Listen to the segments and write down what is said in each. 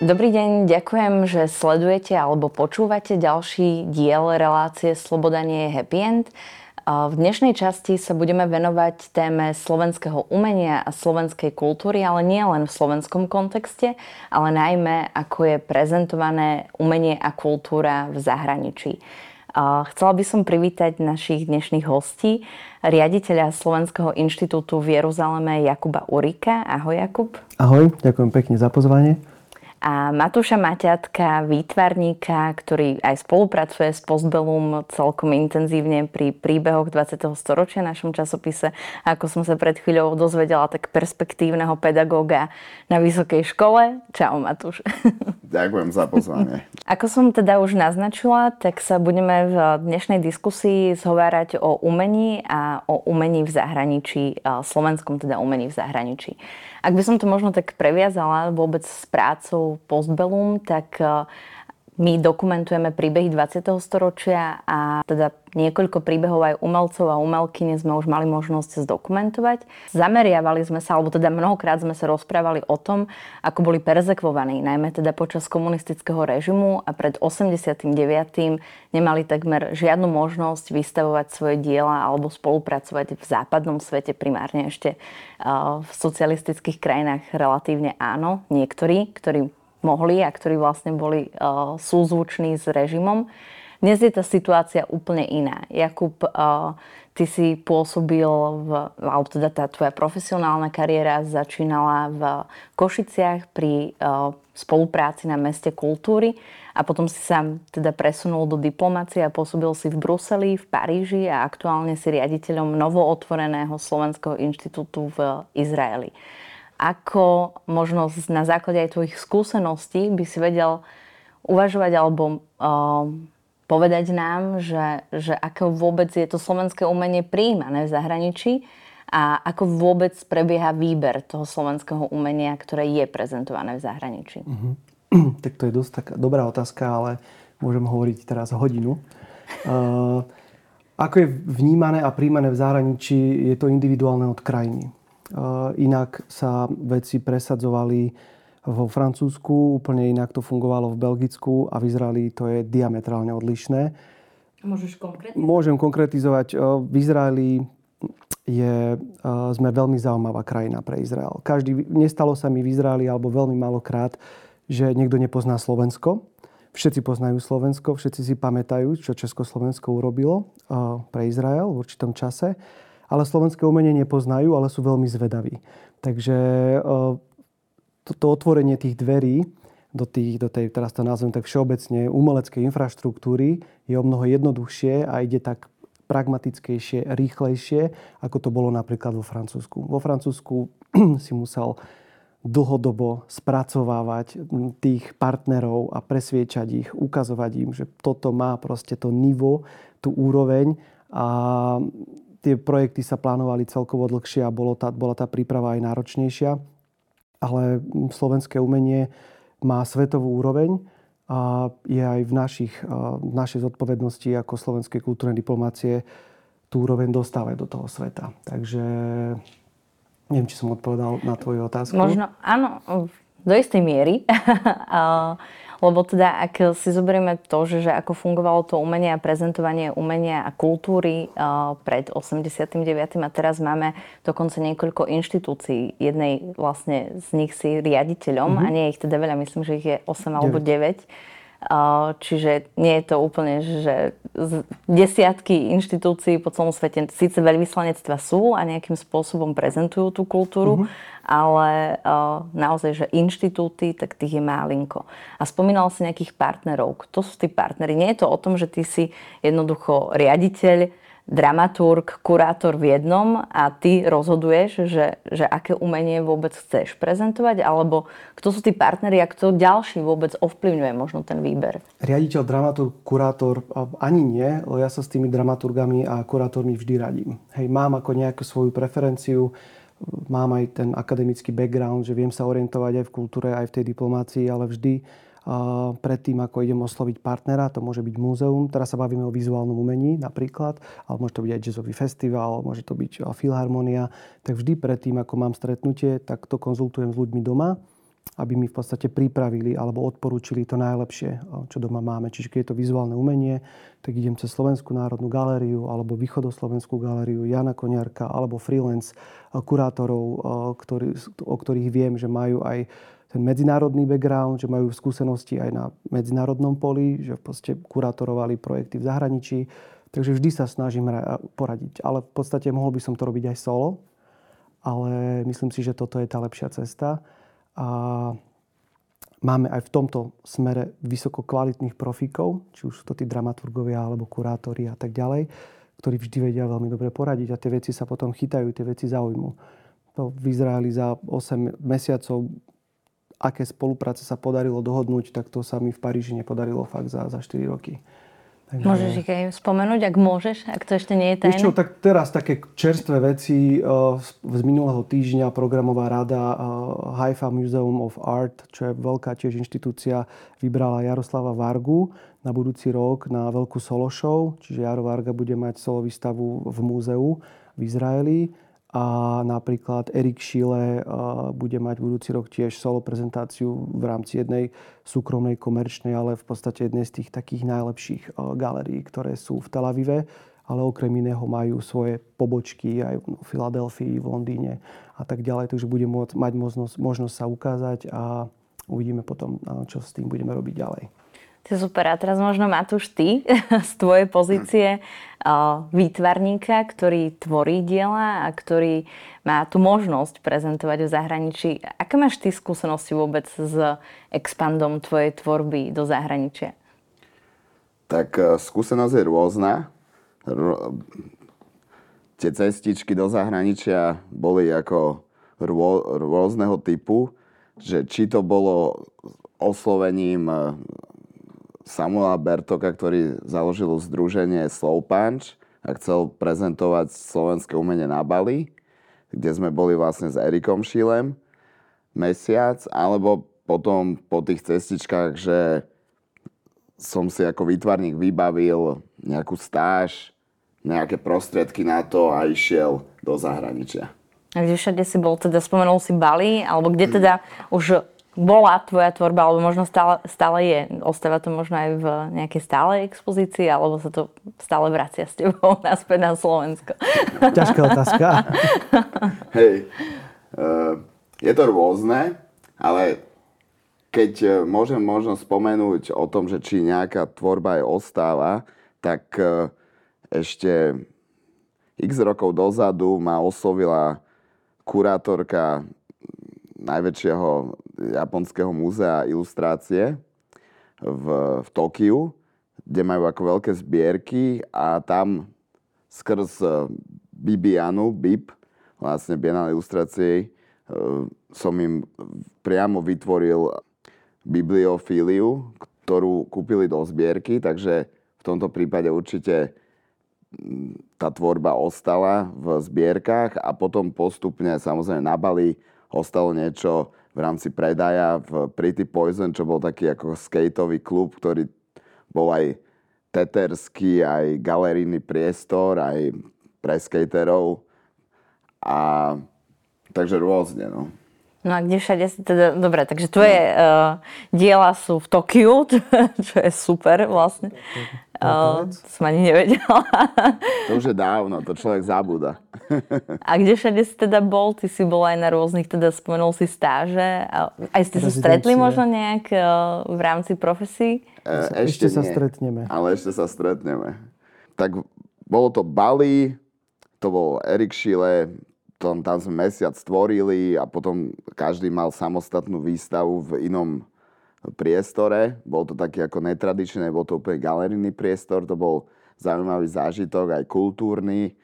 Dobrý deň, ďakujem, že sledujete alebo počúvate ďalší diel relácie Sloboda nie je happy end. V dnešnej časti sa budeme venovať téme slovenského umenia a slovenskej kultúry, ale nie len v slovenskom kontexte, ale najmä ako je prezentované umenie a kultúra v zahraničí. Chcela by som privítať našich dnešných hostí, riaditeľa Slovenského inštitútu v Jeruzaleme Jakuba Urika. Ahoj Jakub. Ahoj, ďakujem pekne za pozvanie a Matúša Maťatka, výtvarníka, ktorý aj spolupracuje s Postbellum celkom intenzívne pri príbehoch 20. storočia našom časopise. A ako som sa pred chvíľou dozvedela, tak perspektívneho pedagóga na vysokej škole. Čau Matúš. Ďakujem za pozvanie. Ako som teda už naznačila, tak sa budeme v dnešnej diskusii zhovárať o umení a o umení v zahraničí, slovenskom teda umení v zahraničí. Ak by som to možno tak previazala vôbec s prácou Postbellum, tak eh, my dokumentujeme príbehy 20. storočia a teda niekoľko príbehov aj umelcov a umelkyne sme už mali možnosť zdokumentovať. Zameriavali sme sa, alebo teda mnohokrát sme sa rozprávali o tom, ako boli perzekvovaní, najmä teda počas komunistického režimu a pred 89. nemali takmer žiadnu možnosť vystavovať svoje diela alebo spolupracovať v západnom svete, primárne ešte v socialistických krajinách relatívne áno, niektorí, ktorí mohli a ktorí vlastne boli uh, súzvuční s režimom. Dnes je tá situácia úplne iná. Jakub, uh, ty si pôsobil, v, alebo teda tá tvoja profesionálna kariéra začínala v Košiciach pri uh, spolupráci na Meste kultúry a potom si sa teda presunul do diplomácie a pôsobil si v Bruseli, v Paríži a aktuálne si riaditeľom novootvoreného Slovenského inštitútu v Izraeli ako možno na základe aj tvojich skúseností by si vedel uvažovať alebo uh, povedať nám, že, že ako vôbec je to slovenské umenie príjmané v zahraničí a ako vôbec prebieha výber toho slovenského umenia, ktoré je prezentované v zahraničí. Uh-huh. Tak to je dosť taká dobrá otázka, ale môžem hovoriť teraz hodinu. Uh, ako je vnímané a príjmané v zahraničí, je to individuálne od krajiny. Inak sa veci presadzovali vo Francúzsku, úplne inak to fungovalo v Belgicku a v Izraeli to je diametrálne odlišné. Môžeš konkretizovať? Môžem konkretizovať. V Izraeli je, sme veľmi zaujímavá krajina pre Izrael. Každý, nestalo sa mi v Izraeli alebo veľmi malokrát, že niekto nepozná Slovensko. Všetci poznajú Slovensko, všetci si pamätajú, čo Československo urobilo pre Izrael v určitom čase ale slovenské umenie nepoznajú, ale sú veľmi zvedaví. Takže to, to otvorenie tých dverí do, tých, do tej, teraz to nazvem tak všeobecne, umeleckej infraštruktúry je o mnoho jednoduchšie a ide tak pragmatickejšie, rýchlejšie, ako to bolo napríklad vo Francúzsku. Vo Francúzsku si musel dlhodobo spracovávať tých partnerov a presviečať ich, ukazovať im, že toto má proste to nivo, tú úroveň a tie projekty sa plánovali celkovo dlhšie a bolo tá, bola tá príprava aj náročnejšia. Ale slovenské umenie má svetovú úroveň a je aj v, našich, v našej zodpovednosti ako slovenskej kultúrnej diplomácie tú úroveň dostávať do toho sveta. Takže neviem, či som odpovedal na tvoju otázku. Možno, áno, do istej miery. Lebo teda, ak si zoberieme to, že, že ako fungovalo to umenie a prezentovanie umenia a kultúry uh, pred 89. a teraz máme dokonca niekoľko inštitúcií. Jednej vlastne z nich si riaditeľom mm-hmm. a nie ich teda veľa, myslím, že ich je 8 9. alebo 9 Čiže nie je to úplne, že desiatky inštitúcií po celom svete, síce veľvyslanectva sú a nejakým spôsobom prezentujú tú kultúru, uh-huh. ale naozaj, že inštitúty, tak tých je málinko. A spomínal si nejakých partnerov. Kto sú tí partnery? Nie je to o tom, že ty si jednoducho riaditeľ dramaturg, kurátor v jednom a ty rozhoduješ, že, že aké umenie vôbec chceš prezentovať, alebo kto sú tí partneri a kto ďalší vôbec ovplyvňuje možno ten výber? Riaditeľ, dramaturg, kurátor, ani nie, ja sa s tými dramaturgami a kurátormi vždy radím. Hej, mám ako nejakú svoju preferenciu, mám aj ten akademický background, že viem sa orientovať aj v kultúre, aj v tej diplomácii, ale vždy predtým, ako idem osloviť partnera, to môže byť múzeum, teraz sa bavíme o vizuálnom umení napríklad, ale môže to byť aj jazzový festival, môže to byť filharmonia, tak vždy predtým, ako mám stretnutie, tak to konzultujem s ľuďmi doma aby mi v podstate pripravili alebo odporúčili to najlepšie, čo doma máme. Čiže keď je to vizuálne umenie, tak idem cez Slovenskú národnú galériu alebo Východoslovenskú galériu Jana Koniarka alebo freelance kurátorov, ktorý, o ktorých viem, že majú aj ten medzinárodný background, že majú skúsenosti aj na medzinárodnom poli, že podstate kurátorovali projekty v zahraničí. Takže vždy sa snažím poradiť. Ale v podstate mohol by som to robiť aj solo. Ale myslím si, že toto je tá lepšia cesta. A máme aj v tomto smere vysoko kvalitných profíkov, či už sú to tí dramaturgovia alebo kurátori a tak ďalej, ktorí vždy vedia veľmi dobre poradiť a tie veci sa potom chytajú, tie veci zaujmu. To v Izraeli za 8 mesiacov aké spolupráce sa podarilo dohodnúť, tak to sa mi v Paríži nepodarilo fakt za, za 4 roky. Takže... Môžeš ich aj spomenúť, ak môžeš, ak to ešte nie je tajné? Čo, tak teraz také čerstvé veci z minulého týždňa programová rada Haifa Museum of Art, čo je veľká tiež inštitúcia, vybrala Jaroslava Vargu na budúci rok na veľkú solo show, čiže Jaro Varga bude mať solo výstavu v múzeu v Izraeli a napríklad Erik Schiele bude mať budúci rok tiež solo prezentáciu v rámci jednej súkromnej, komerčnej, ale v podstate jednej z tých takých najlepších galérií, ktoré sú v Tel Avive, ale okrem iného majú svoje pobočky aj v Filadelfii, v Londýne a tak ďalej, takže bude môcť, mať možnosť, možnosť sa ukázať a uvidíme potom, čo s tým budeme robiť ďalej. To je super. A teraz možno Matúš, ty z tvojej pozície výtvarníka, ktorý tvorí diela a ktorý má tú možnosť prezentovať v zahraničí. Aké máš ty skúsenosti vôbec s expandom tvojej tvorby do zahraničia? Tak e, skúsenosť je rôzna. Tie cestičky do zahraničia boli ako rô, rôzneho typu, že či to bolo oslovením e, Samuela Bertoka, ktorý založil združenie Slow Punch a chcel prezentovať slovenské umenie na Bali, kde sme boli vlastne s Erikom Šilem mesiac, alebo potom po tých cestičkách, že som si ako výtvarník vybavil nejakú stáž, nejaké prostriedky na to a išiel do zahraničia. A kde všade si bol, teda spomenul si Bali, alebo kde teda už bola tvoja tvorba, alebo možno stále, stále je? Ostáva to možno aj v nejakej stálej expozícii, alebo sa to stále vracia s tebou naspäť na Slovensko? Ťažká otázka. Hej, uh, je to rôzne, ale keď e, môžem možno spomenúť o tom, že či nejaká tvorba aj ostáva, tak uh, ešte x rokov dozadu ma oslovila kurátorka najväčšieho japonského múzea ilustrácie v, v Tokiu, kde majú ako veľké zbierky a tam skrz eh, Bibianu, Bib, vlastne Bienal ilustrácie, eh, som im priamo vytvoril bibliofíliu, ktorú kúpili do zbierky, takže v tomto prípade určite mm, tá tvorba ostala v zbierkach a potom postupne samozrejme na Bali ostalo niečo v rámci predaja v Pretty Poison, čo bol taký ako skateový klub, ktorý bol aj teterský, aj galerijný priestor, aj pre skaterov. A takže rôzne, no. No a kde všade si teda... Dobre, takže tvoje no. uh, diela sú v Tokiu, čo je super vlastne. Uh, to som ani nevedela. to už je dávno, to človek zabúda. a kde všade si teda bol? Ty si bol aj na rôznych, teda spomenul si stáže. Aj ste sa stretli možno nejak uh, v rámci profesí? Uh, ešte, ešte sa nie, stretneme. Ale ešte sa stretneme. Tak bolo to Bali, to bol Erik Schiele, tam, tam sme mesiac stvorili a potom každý mal samostatnú výstavu v inom priestore. Bol to taký ako netradičný, bol to úplne galerijný priestor, to bol zaujímavý zážitok, aj kultúrny,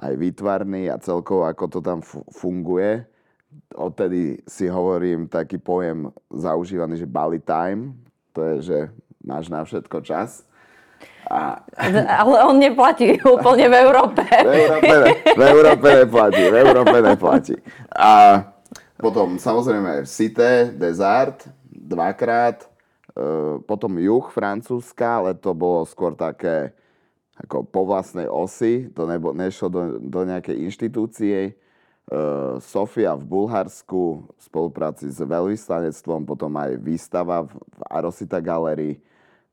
aj výtvarný a celkovo ako to tam funguje. Odtedy si hovorím taký pojem zaužívaný, že Bali time. To je, že máš na všetko čas. A... Ale on neplatí úplne v Európe. V Európe, ne, v Európe neplatí. V Európe neplatí. A potom samozrejme Cité, Desart, dvakrát. E, potom juh Francúzska, ale to bolo skôr také ako po vlastnej osi. To nebo, nešlo do, do nejakej inštitúcie. Sofia v Bulharsku v spolupráci s veľvyslanectvom, potom aj výstava v Arosita galerii.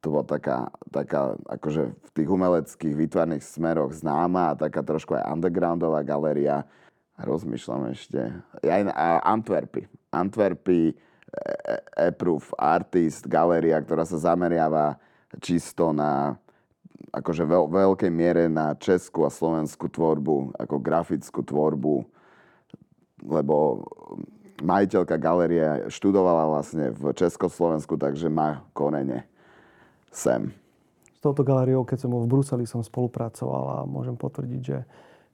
To bola taká, taká akože v tých umeleckých výtvarných smeroch známa a taká trošku aj undergroundová galéria. Rozmýšľam ešte. Aj Antwerpy. Antwerpy, Approve Artist, galéria, ktorá sa zameriava čisto na akože veľ, veľkej miere na českú a slovenskú tvorbu, ako grafickú tvorbu lebo majiteľka galérie študovala vlastne v Československu, takže má korene sem. S touto galériou, keď som bol v Bruseli, som spolupracoval a môžem potvrdiť, že,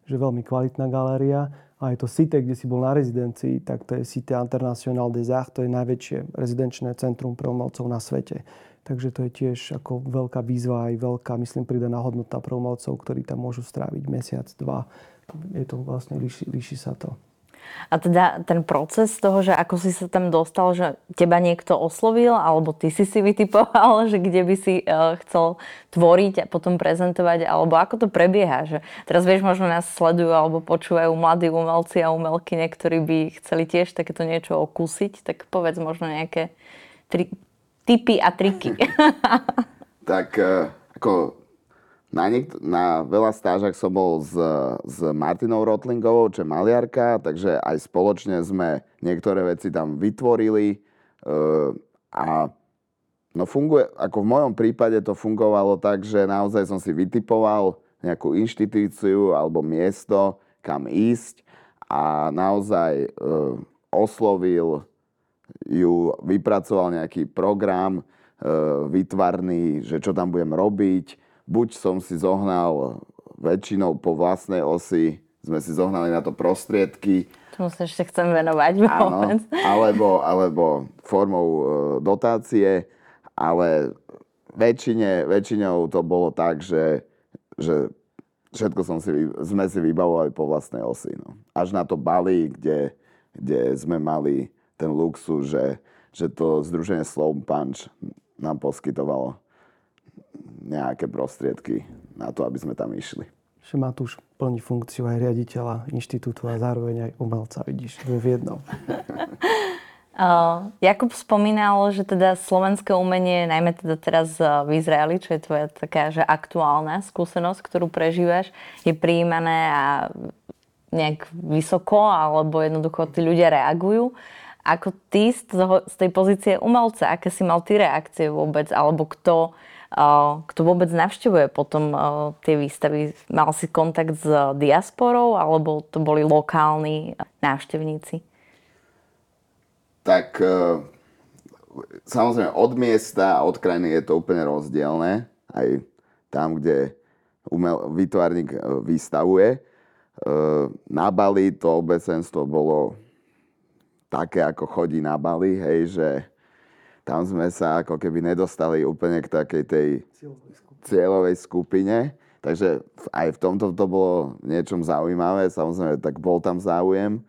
že veľmi kvalitná galéria. A je to CITE, kde si bol na rezidencii, tak to je CITE International des Arts, to je najväčšie rezidenčné centrum pre umelcov na svete. Takže to je tiež ako veľká výzva aj veľká, myslím, pridaná hodnota pre umelcov, ktorí tam môžu stráviť mesiac, dva. Je to vlastne, líši, líši sa to. A teda ten proces toho, že ako si sa tam dostal, že teba niekto oslovil, alebo ty si si vytipoval, že kde by si uh, chcel tvoriť a potom prezentovať, alebo ako to prebieha. Že teraz vieš, možno nás sledujú alebo počúvajú mladí umelci a umelky, niektorí by chceli tiež takéto niečo okúsiť, tak povedz možno nejaké tri, tipy a triky. tak uh, ako na, niekt- na veľa stážach som bol s, s Martinou Rotlingovou, čo je maliarka, takže aj spoločne sme niektoré veci tam vytvorili. E, a no funguje, ako v mojom prípade to fungovalo tak, že naozaj som si vytipoval nejakú inštitúciu alebo miesto, kam ísť a naozaj e, oslovil ju, vypracoval nejaký program e, vytvarný, že čo tam budem robiť, buď som si zohnal väčšinou po vlastnej osi, sme si zohnali na to prostriedky. Tomu sa ešte chcem venovať. Áno, alebo, alebo formou e, dotácie, ale väčšine, väčšinou to bolo tak, že, že všetko som si, sme si vybavovali po vlastnej osi. No. Až na to Bali, kde, kde sme mali ten luxus, že, že to združenie Slow Punch nám poskytovalo nejaké prostriedky na to, aby sme tam išli. Že Matúš plní funkciu aj riaditeľa inštitútu a zároveň aj umelca, vidíš, je v jednom. Uh, Jakub spomínal, že teda slovenské umenie, najmä teda teraz v Izraeli, čo je tvoja taká že aktuálna skúsenosť, ktorú prežívaš, je prijímané a nejak vysoko, alebo jednoducho tí ľudia reagujú. Ako ty z, toho, z tej pozície umelca, aké si mal ty reakcie vôbec, alebo kto kto vôbec navštevuje potom tie výstavy? Mal si kontakt s diasporou alebo to boli lokálni návštevníci? Tak e, samozrejme od miesta a od krajiny je to úplne rozdielne. Aj tam, kde umel, výtvarník e, vystavuje. E, na Bali to obecenstvo bolo také, ako chodí na Bali, hej, že tam sme sa ako keby nedostali úplne k takej tej cieľovej skupine. Takže aj v tomto to bolo niečom zaujímavé. Samozrejme, tak bol tam záujem.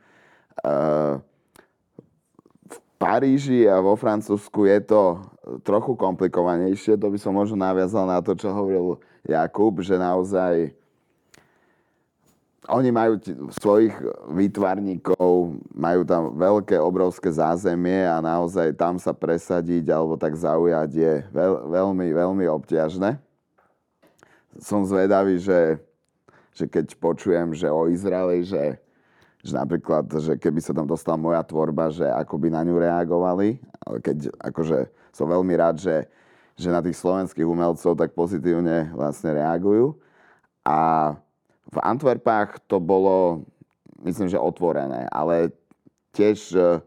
V Paríži a vo Francúzsku je to trochu komplikovanejšie. To by som možno naviazal na to, čo hovoril Jakub, že naozaj oni majú t- svojich výtvarníkov, majú tam veľké, obrovské zázemie a naozaj tam sa presadiť alebo tak zaujať je veľ, veľmi, veľmi obťažné. Som zvedavý, že, že keď počujem, že o Izraeli, že, že napríklad, že keby sa tam dostala moja tvorba, že ako by na ňu reagovali, ale keď akože som veľmi rád, že, že na tých slovenských umelcov tak pozitívne vlastne reagujú. A v Antwerpách to bolo, myslím, že otvorené, ale tiež 100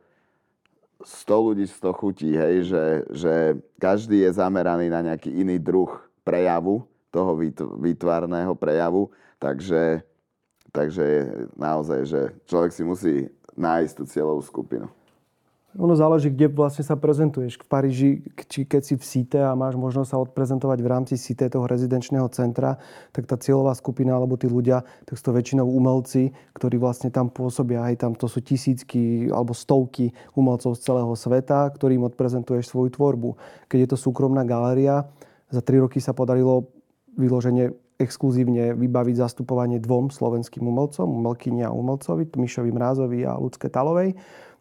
e, ľudí 100 chutí, hej, že, že každý je zameraný na nejaký iný druh prejavu, toho výtvarného prejavu, takže, takže naozaj, že človek si musí nájsť tú cieľovú skupinu. Ono záleží, kde vlastne sa prezentuješ. V Paríži, či keď si v SITE a máš možnosť sa odprezentovať v rámci SITE, toho rezidenčného centra, tak tá cieľová skupina alebo tí ľudia, tak sú to väčšinou umelci, ktorí vlastne tam pôsobia. Aj tam to sú tisícky alebo stovky umelcov z celého sveta, ktorým odprezentuješ svoju tvorbu. Keď je to súkromná galéria, za tri roky sa podarilo vyloženie exkluzívne vybaviť zastupovanie dvom slovenským umelcom, umelkyni a umelcovi, Mišovi Mrázovi a Ľudské Talovej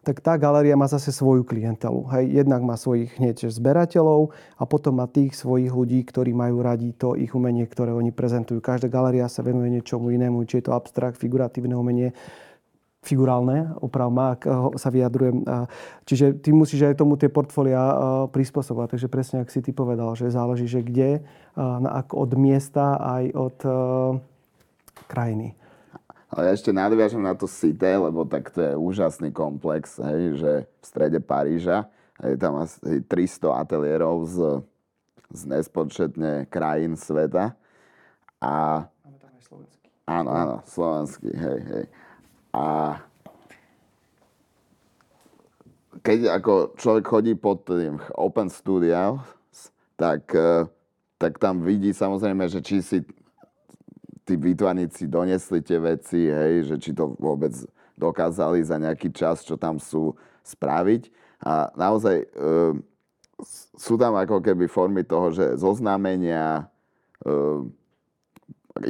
tak tá galéria má zase svoju klientelu. Hej, jednak má svojich hneď zberateľov a potom má tých svojich ľudí, ktorí majú radi to ich umenie, ktoré oni prezentujú. Každá galéria sa venuje niečomu inému, či je to abstrakt, figuratívne umenie, figurálne, oprav má, ak sa vyjadrujem. Čiže ty musíš aj tomu tie portfólia prispôsobovať. Takže presne, ak si ty povedal, že záleží, že kde, od miesta aj od krajiny. Ale ja ešte nadviažem na to Cité, lebo tak to je úžasný komplex, hej, že v strede Paríža je tam asi 300 ateliérov z, z nespočetne krajín sveta. A... Máme tam aj slovenský. Áno, áno, slovenský, hej, hej. A keď ako človek chodí pod tým Open Studio, tak, eh, tak tam vidí samozrejme, že či si tí výtvarníci donesli tie veci, hej, že či to vôbec dokázali za nejaký čas, čo tam sú, spraviť. A naozaj e, sú tam ako keby formy toho, že zoznámenia, e,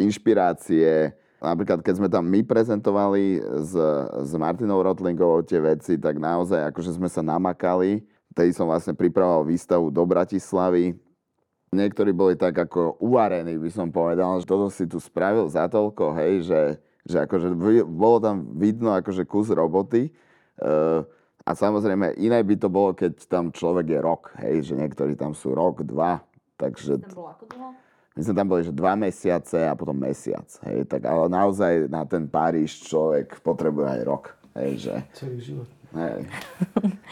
inšpirácie. Napríklad, keď sme tam my prezentovali s, s Martinou Rotlingovou tie veci, tak naozaj akože sme sa namakali. Tej som vlastne pripravoval výstavu do Bratislavy Niektorí boli tak ako uvarení, by som povedal, že toto si tu spravil za toľko, hej, že, že akože bolo tam vidno akože kus roboty. Uh, a samozrejme, iné by to bolo, keď tam človek je rok, hej, že niektorí tam sú rok, dva, takže... Tam bolo ako dlho? My sme tam boli, že dva mesiace a potom mesiac, hej, tak ale naozaj na ten Paríž človek potrebuje aj rok, hej, že... Celý život. Hej.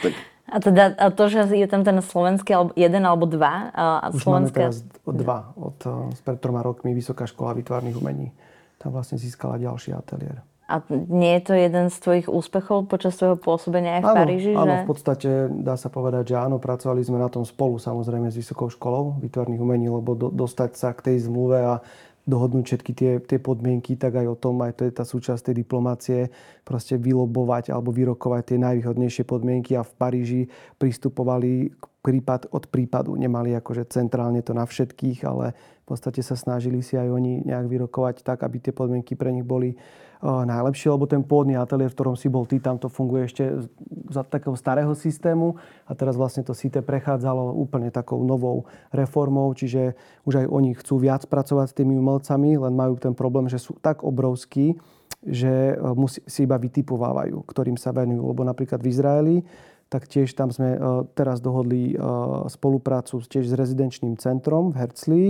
tak a teda a to, že je tam ten slovenský alebo jeden alebo dva a Už slovenské... máme teraz dva. Od, eh, pred troma rokmi Vysoká škola výtvarných umení. Tam vlastne získala ďalší ateliér. A nie je to jeden z tvojich úspechov počas tvojho pôsobenia aj v áno, Paríži? Áno, že... v podstate dá sa povedať, že áno, pracovali sme na tom spolu samozrejme s Vysokou školou výtvarných umení, lebo do, dostať sa k tej zmluve a dohodnúť všetky tie, tie podmienky, tak aj o tom, aj to je tá súčasť tej diplomácie, proste vylobovať alebo vyrokovať tie najvýhodnejšie podmienky a v Paríži pristupovali prípad od prípadu. Nemali akože centrálne to na všetkých, ale v podstate sa snažili si aj oni nejak vyrokovať tak, aby tie podmienky pre nich boli najlepšie, lebo ten pôvodný ateliér, v ktorom si bol ty, tam to funguje ešte za takého starého systému a teraz vlastne to síte prechádzalo úplne takou novou reformou, čiže už aj oni chcú viac pracovať s tými umelcami, len majú ten problém, že sú tak obrovskí, že e, si iba vytipovávajú, ktorým sa venujú. Lebo napríklad v Izraeli, tak tiež tam sme e, teraz dohodli e, spoluprácu tiež s rezidenčným centrom v Herzlii,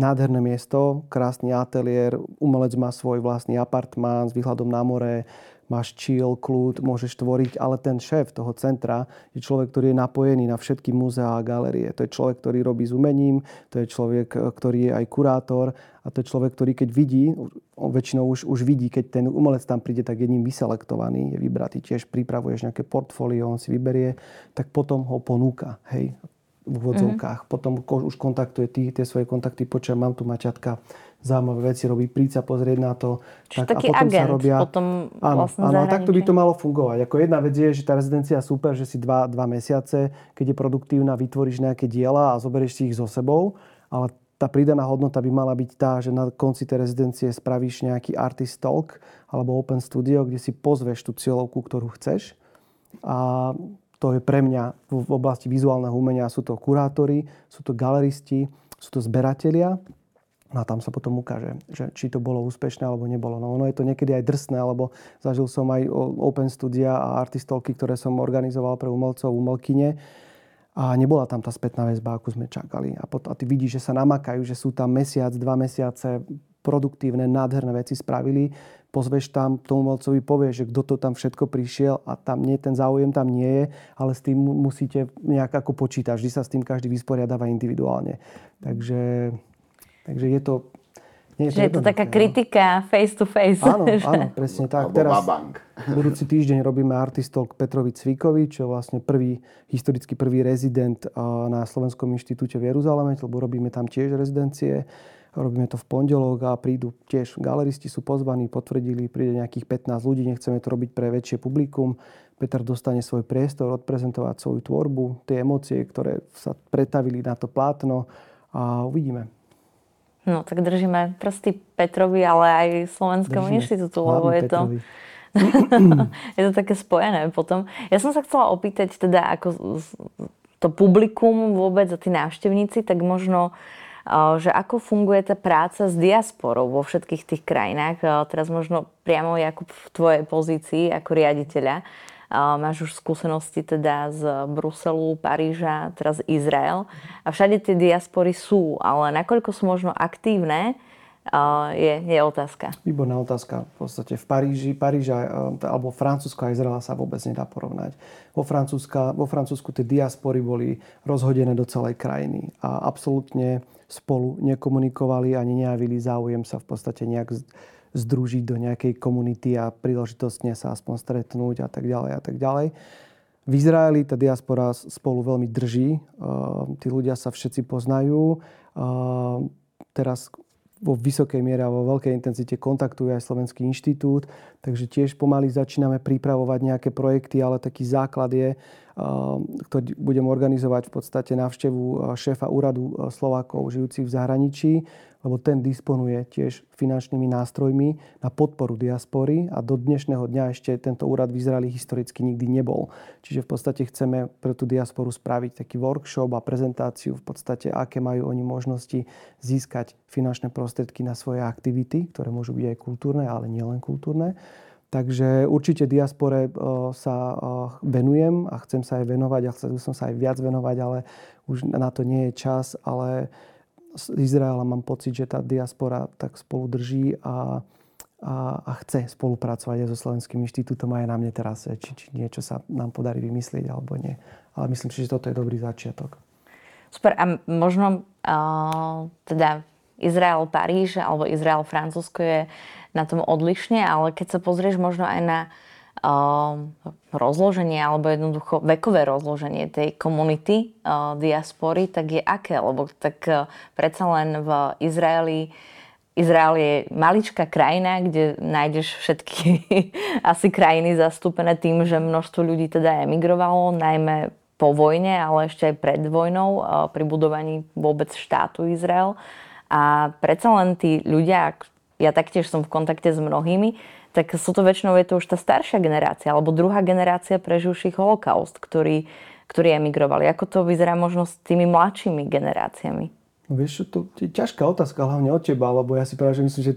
nádherné miesto, krásny ateliér, umelec má svoj vlastný apartmán s výhľadom na more, máš chill, kľud, môžeš tvoriť, ale ten šéf toho centra je človek, ktorý je napojený na všetky múzeá a galerie. To je človek, ktorý robí s umením, to je človek, ktorý je aj kurátor a to je človek, ktorý keď vidí, väčšinou už, už vidí, keď ten umelec tam príde, tak je ním vyselektovaný, je vybratý, tiež pripravuješ nejaké portfólio, on si vyberie, tak potom ho ponúka. Hej, v úvodzovkách. Mm-hmm. Potom už kontaktuje tí, tie svoje kontakty, počujem, mám tu maťatka, zaujímavé veci robí, príď sa pozrieť na to. Čiže tak, taký a potom agent sa robia... potom áno, vlastne áno, a takto by to malo fungovať. Ako jedna vec je, že tá rezidencia je super, že si dva, dva mesiace, keď je produktívna, vytvoríš nejaké diela a zoberieš si ich so sebou, ale tá pridaná hodnota by mala byť tá, že na konci tej rezidencie spravíš nejaký artist talk alebo open studio, kde si pozveš tú cieľovku, ktorú chceš. A to je pre mňa v oblasti vizuálneho umenia. Sú to kurátori, sú to galeristi, sú to zberatelia. No a tam sa potom ukáže, že či to bolo úspešné alebo nebolo. No ono je to niekedy aj drsné, lebo zažil som aj open studia a artistolky, ktoré som organizoval pre umelcov, umelkyne. A nebola tam tá spätná väzba, ako sme čakali. A, potom, a ty vidíš, že sa namakajú, že sú tam mesiac, dva mesiace produktívne, nádherné veci spravili pozveš tam tomu umelcovi, povieš, že kto to tam všetko prišiel a tam nie, ten záujem tam nie je, ale s tým musíte nejak ako počítať. Vždy sa s tým každý vysporiadáva individuálne. Takže, takže je to... Nie je to, že je to taká no. kritika face to face. Áno, že... áno, presne tak. Alebo Teraz budúci týždeň robíme artistolk Petrovi Cvíkovi, čo je vlastne prvý, historicky prvý rezident na Slovenskom inštitúte v Jeruzaleme, lebo robíme tam tiež rezidencie. Robíme to v pondelok a prídu tiež galeristi sú pozvaní, potvrdili, príde nejakých 15 ľudí, nechceme to robiť pre väčšie publikum. Peter dostane svoj priestor, odprezentovať svoju tvorbu, tie emócie, ktoré sa pretavili na to plátno a uvidíme. No tak držíme prsty Petrovi, ale aj Slovenskému držíme inštitútu, lebo je to... je to také spojené potom. Ja som sa chcela opýtať teda, ako to publikum vôbec a tí návštevníci, tak možno že ako funguje tá práca s diasporou vo všetkých tých krajinách. Teraz možno priamo Jakub v tvojej pozícii ako riaditeľa. Máš už skúsenosti teda z Bruselu, Paríža, teraz Izrael. A všade tie diaspory sú, ale nakoľko sú možno aktívne, je, je otázka. Výborná otázka. V podstate v Paríži, Paríža alebo Francúzsko a Izraela sa vôbec nedá porovnať. Vo, vo Francúzsku tie diaspory boli rozhodené do celej krajiny a absolútne spolu nekomunikovali ani nejavili záujem sa v podstate nejak združiť do nejakej komunity a príležitostne sa aspoň stretnúť a tak ďalej a tak ďalej. V Izraeli tá diaspora spolu veľmi drží. Tí ľudia sa všetci poznajú. Teraz vo vysokej miere a vo veľkej intenzite kontaktuje aj Slovenský inštitút, takže tiež pomaly začíname pripravovať nejaké projekty, ale taký základ je, ktorý budem organizovať v podstate návštevu šéfa úradu Slovákov žijúcich v zahraničí lebo ten disponuje tiež finančnými nástrojmi na podporu diaspory a do dnešného dňa ešte tento úrad v Izraeli historicky nikdy nebol. Čiže v podstate chceme pre tú diasporu spraviť taký workshop a prezentáciu v podstate, aké majú oni možnosti získať finančné prostriedky na svoje aktivity, ktoré môžu byť aj kultúrne, ale nielen kultúrne. Takže určite diaspore e, sa e, venujem a chcem sa aj venovať a chcel som sa aj viac venovať, ale už na to nie je čas, ale z Izraela mám pocit, že tá diaspora tak spolu drží a, a, a chce spolupracovať aj so Slovenským inštitútom aj na mne teraz, či, či niečo sa nám podarí vymyslieť alebo nie. Ale myslím si, že toto je dobrý začiatok. Super. A možno uh, teda Izrael, Paríž alebo Izrael, Francúzsko je na tom odlišne, ale keď sa pozrieš možno aj na Ehm, rozloženie alebo jednoducho vekové rozloženie tej komunity uh, diaspory, tak je aké? Lebo tak uh, predsa len v Izraeli Izrael je maličká krajina, kde nájdeš všetky asi krajiny zastúpené tým, že množstvo ľudí teda emigrovalo, najmä po vojne, ale ešte aj pred vojnou uh, pri budovaní vôbec štátu Izrael. A predsa len tí ľudia, ja taktiež som v kontakte s mnohými, tak sú to väčšinou je to už tá staršia generácia alebo druhá generácia preživších holokaust, ktorí, ktorí emigrovali. Ako to vyzerá možno s tými mladšími generáciami? Vieš, to je ťažká otázka, hlavne od teba, lebo ja si práve že myslím, že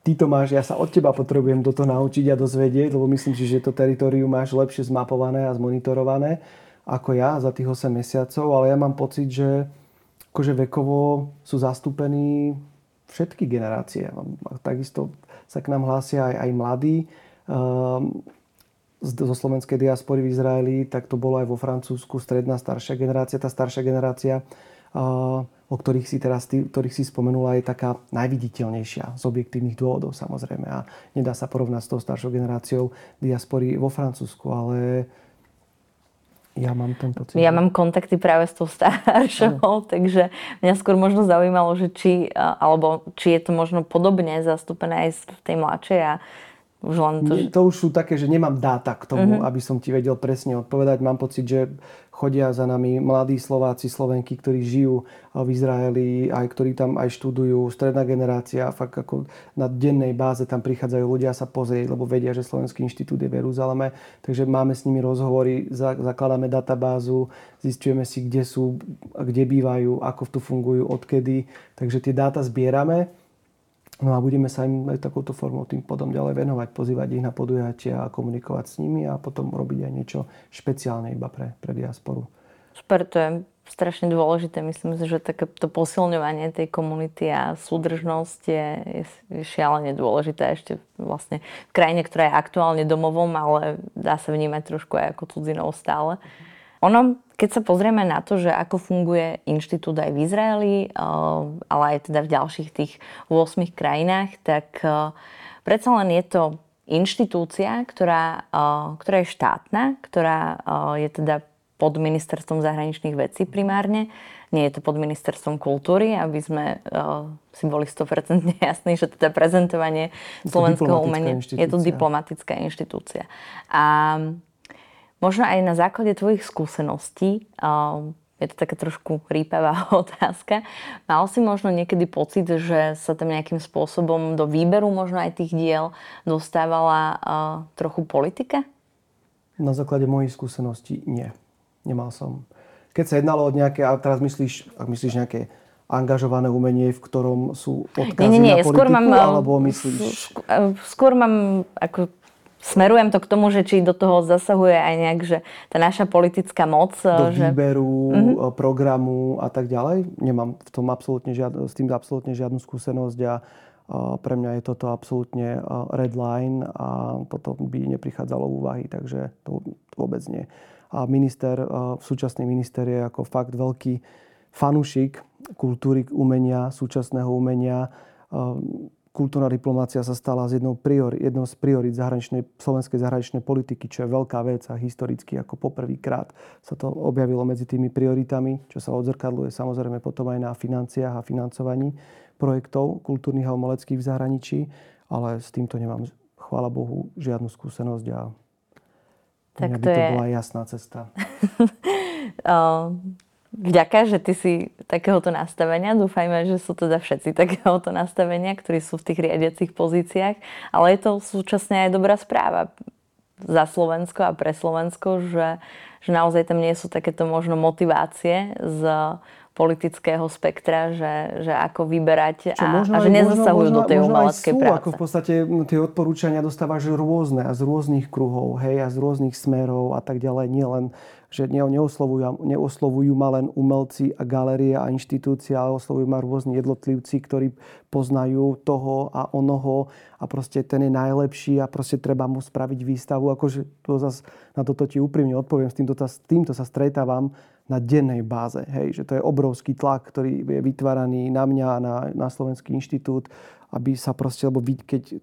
ty to máš, ja sa od teba potrebujem toto naučiť a dozvedieť, lebo myslím si, že to teritorium máš lepšie zmapované a zmonitorované ako ja za tých 8 mesiacov, ale ja mám pocit, že akože vekovo sú zastúpení všetky generácie. Takisto sa k nám hlásia aj, aj mladí ehm, zo slovenskej diaspory v Izraeli, tak to bolo aj vo Francúzsku, stredná, staršia generácia. Tá staršia generácia, o ktorých si teraz ktorých si spomenula, je taká najviditeľnejšia z objektívnych dôvodov samozrejme. A nedá sa porovnať s tou staršou generáciou diaspory vo Francúzsku, ale ja mám ten pocit. Ja mám kontakty práve s tou staršou, ano. takže mňa skôr možno zaujímalo, že či, alebo či je to možno podobne zastúpené aj v tej mladšej a už len to, to už sú také, že nemám dáta k tomu, uh-huh. aby som ti vedel presne odpovedať. Mám pocit, že chodia za nami mladí Slováci, Slovenky, ktorí žijú v Izraeli, aj ktorí tam aj študujú, stredná generácia, fakt ako na dennej báze tam prichádzajú ľudia sa pozrieť, lebo vedia, že Slovenský inštitút je v Jeruzaleme, takže máme s nimi rozhovory, zakladáme databázu, zistujeme si, kde sú, kde bývajú, ako tu fungujú, odkedy, takže tie dáta zbierame No a budeme sa im aj takouto formou tým potom ďalej venovať, pozývať ich na podujatia a komunikovať s nimi a potom robiť aj niečo špeciálne iba pre, pre diasporu. Super, to je strašne dôležité. Myslím si, že takéto posilňovanie tej komunity a súdržnosť je, je šialene dôležité ešte vlastne v krajine, ktorá je aktuálne domovom, ale dá sa vnímať trošku aj ako cudzinou stále. Ono, keď sa pozrieme na to, že ako funguje inštitút aj v Izraeli, eh, ale aj teda v ďalších tých 8 krajinách, tak eh, predsa len je to inštitúcia, ktorá, eh, ktorá je štátna, ktorá je teda pod ministerstvom zahraničných vecí primárne. Nie je to pod ministerstvom kultúry, aby sme uh, si boli 100% jasní, že teda prezentovanie slovenského umenia je to diplomatická inštitúcia. A Možno aj na základe tvojich skúseností, je to taká trošku rýpavá otázka. Mal si možno niekedy pocit, že sa tam nejakým spôsobom do výberu možno aj tých diel dostávala uh, trochu politika? Na základe mojich skúseností nie. Nemal som. Keď sa jednalo od nejaké, a teraz myslíš, ak myslíš nejaké angažované umenie, v ktorom sú odkazy nie, nie, nie. na politiku, skôr mám, alebo myslíš... Skôr mám ako Smerujem to k tomu, že či do toho zasahuje aj nejak, že tá naša politická moc. Do že... výberu, mm-hmm. programu a tak ďalej. Nemám v tom absolútne žiadnu, s tým absolútne žiadnu skúsenosť a pre mňa je toto absolútne red line a toto by neprichádzalo úvahy, takže to vôbec nie. A minister, súčasný minister je ako fakt veľký fanušik kultúry, umenia, súčasného umenia kultúrna diplomácia sa stala z jednou, priori, jednou z priorit zahraničnej, slovenskej zahraničnej politiky, čo je veľká vec a historicky ako poprvýkrát sa to objavilo medzi tými prioritami, čo sa odzrkadluje samozrejme potom aj na financiách a financovaní projektov kultúrnych a umeleckých v zahraničí, ale s týmto nemám, chvála Bohu, žiadnu skúsenosť a tak to by to je... bola jasná cesta. Vďaka, že ty si takéhoto nastavenia. Dúfajme, že sú teda všetci takéhoto nastavenia, ktorí sú v tých riadiacich pozíciách. Ale je to súčasne aj dobrá správa za Slovensko a pre Slovensko, že, že naozaj tam nie sú takéto možno motivácie z politického spektra, že, že ako vyberať a, a že nezasahujú možno, do tej umeleckej sú, práce. Ako v podstate tie odporúčania dostávaš rôzne a z rôznych kruhov, hej, a z rôznych smerov a tak ďalej. Nie len že neoslovujú, neoslovujú ma len umelci a galérie a inštitúcie, ale oslovujú ma rôzni jednotlivci, ktorí poznajú toho a onoho a proste ten je najlepší a proste treba mu spraviť výstavu. Akože to zas, na toto ti úprimne odpoviem, s týmto, týmto sa stretávam na dennej báze. Hej, že to je obrovský tlak, ktorý je vytváraný na mňa, na, na Slovenský inštitút, aby sa proste, lebo keď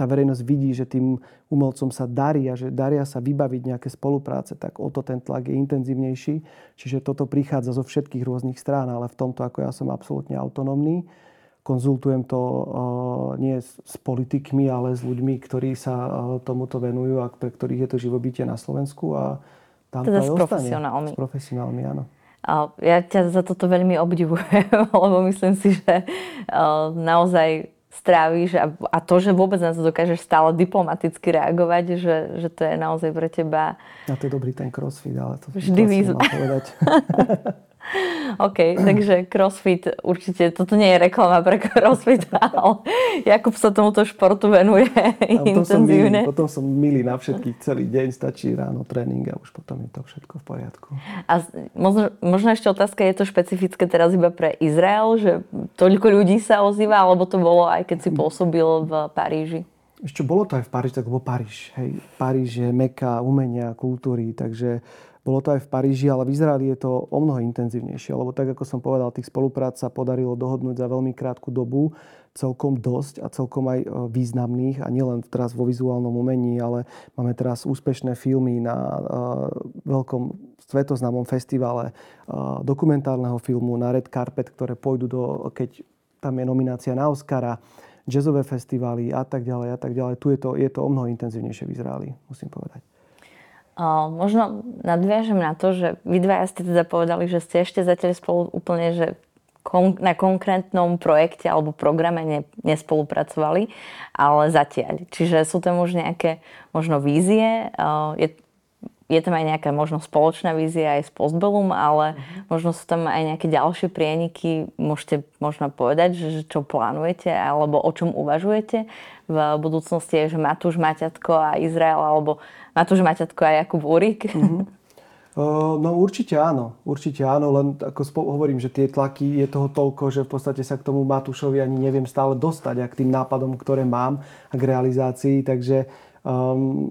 tá verejnosť vidí, že tým umelcom sa darí a že daria sa vybaviť nejaké spolupráce, tak o to ten tlak je intenzívnejší. Čiže toto prichádza zo všetkých rôznych strán, ale v tomto ako ja som absolútne autonómny. Konzultujem to uh, nie s, politikmi, ale s ľuďmi, ktorí sa uh, tomuto venujú a pre ktorých je to živobytie na Slovensku a tam teda to aj s profesionálmi. S profesionálmi, áno. Ja ťa za toto veľmi obdivujem, lebo myslím si, že uh, naozaj strávíš a, a to, že vôbec na to dokážeš stále diplomaticky reagovať, že, že to je naozaj pre teba... A to je dobrý ten crossfit, ale to vždy výzva. povedať. OK, takže crossfit určite, toto nie je reklama pre crossfit, ale Jakub sa tomuto športu venuje a potom intenzívne. Som milý, potom som milý na všetkých celý deň, stačí ráno tréning a už potom je to všetko v poriadku. A možno, možno ešte otázka, je to špecifické teraz iba pre Izrael, že toľko ľudí sa ozýva, alebo to bolo aj keď si pôsobil v Paríži? Ešte bolo to aj v Paríži, tak bol Paríž. Hej. Paríž je meka umenia, kultúry, takže bolo to aj v Paríži, ale v Izraeli je to o mnoho intenzívnejšie, lebo tak, ako som povedal, tých spoluprác sa podarilo dohodnúť za veľmi krátku dobu celkom dosť a celkom aj e, významných a nielen teraz vo vizuálnom umení, ale máme teraz úspešné filmy na uh, veľkom svetoznámom festivale uh, dokumentárneho filmu na Red Carpet, ktoré pôjdu do, keď tam je nominácia na Oscara, jazzové festivály a tak ďalej a tak ďalej. Tu je to, je to o mnoho intenzívnejšie v Izraeli, musím povedať. Možno nadviažem na to, že vy dvaja ste teda povedali, že ste ešte zatiaľ spolu úplne, že na konkrétnom projekte alebo programe ne, nespolupracovali, ale zatiaľ. Čiže sú tam už nejaké možno vízie, je, je tam aj nejaká možno spoločná vízia aj s Postbellum, ale mm-hmm. možno sú tam aj nejaké ďalšie prieniky. Môžete možno povedať, že, čo plánujete alebo o čom uvažujete v budúcnosti, že Matúš Maťatko a Izrael alebo Matúš Maťatko a Jakub Urik? Mm-hmm. No určite áno, určite áno, len ako hovorím, že tie tlaky je toho toľko, že v podstate sa k tomu Matúšovi ani neviem stále dostať a k tým nápadom, ktoré mám a k realizácii, takže um,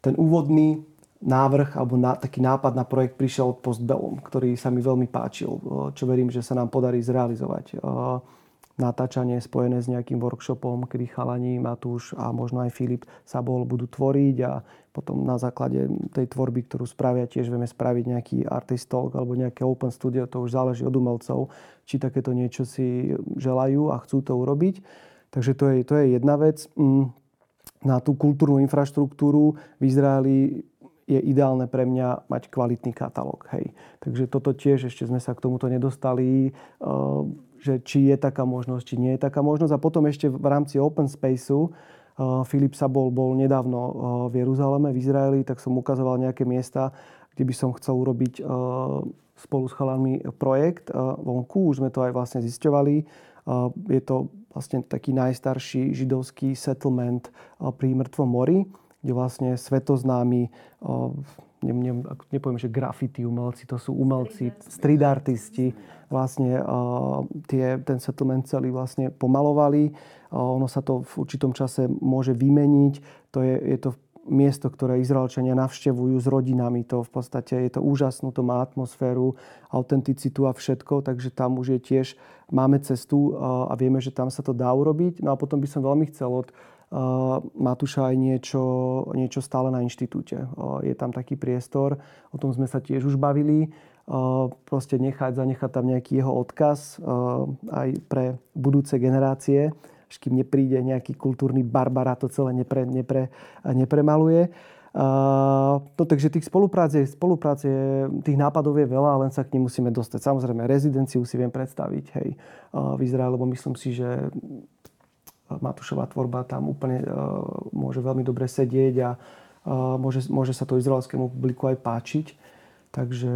ten úvodný návrh alebo na, taký nápad na projekt prišiel od Postbellum, ktorý sa mi veľmi páčil, čo verím, že sa nám podarí zrealizovať. Uh, natáčanie spojené s nejakým workshopom, kedy chalani, Matúš a možno aj Filip sa bol budú tvoriť a potom na základe tej tvorby, ktorú spravia, tiež vieme spraviť nejaký artist talk alebo nejaké open studio, to už záleží od umelcov, či takéto niečo si želajú a chcú to urobiť. Takže to je, to je jedna vec. Mm, na tú kultúrnu infraštruktúru v Izraeli je ideálne pre mňa mať kvalitný katalóg. Hej. Takže toto tiež ešte sme sa k tomuto nedostali, že či je taká možnosť, či nie je taká možnosť. A potom ešte v rámci Open Spaceu Filip sa bol, nedávno v Jeruzaleme, v Izraeli, tak som ukazoval nejaké miesta, kde by som chcel urobiť spolu s chalami projekt vonku. Už sme to aj vlastne zisťovali. Je to vlastne taký najstarší židovský settlement pri Mŕtvom mori, kde vlastne svetoznámi ne, ne, nepoviem, že graffiti umelci, to sú umelci, street artisti, vlastne uh, tie, ten settlement celý vlastne pomalovali. Uh, ono sa to v určitom čase môže vymeniť. To je, je to miesto, ktoré Izraelčania navštevujú s rodinami. To v podstate je to úžasnú, to má atmosféru, autenticitu a všetko, takže tam už je tiež, máme cestu a vieme, že tam sa to dá urobiť. No a potom by som veľmi chcel od Matúša aj niečo, niečo stále na inštitúte. Je tam taký priestor, o tom sme sa tiež už bavili. Proste nechať, zanechať tam nejaký jeho odkaz aj pre budúce generácie, až kým nepríde nejaký kultúrny barbar a to celé nepre, nepre, nepremaluje. No, takže tých spolupráce, spolupráce, tých nápadov je veľa, len sa k nim musíme dostať. Samozrejme, rezidenciu si viem predstaviť hej, v Izraeli, lebo myslím si, že Matúšová tvorba tam úplne uh, môže veľmi dobre sedieť a uh, môže, môže sa to izraelskému publiku aj páčiť. Takže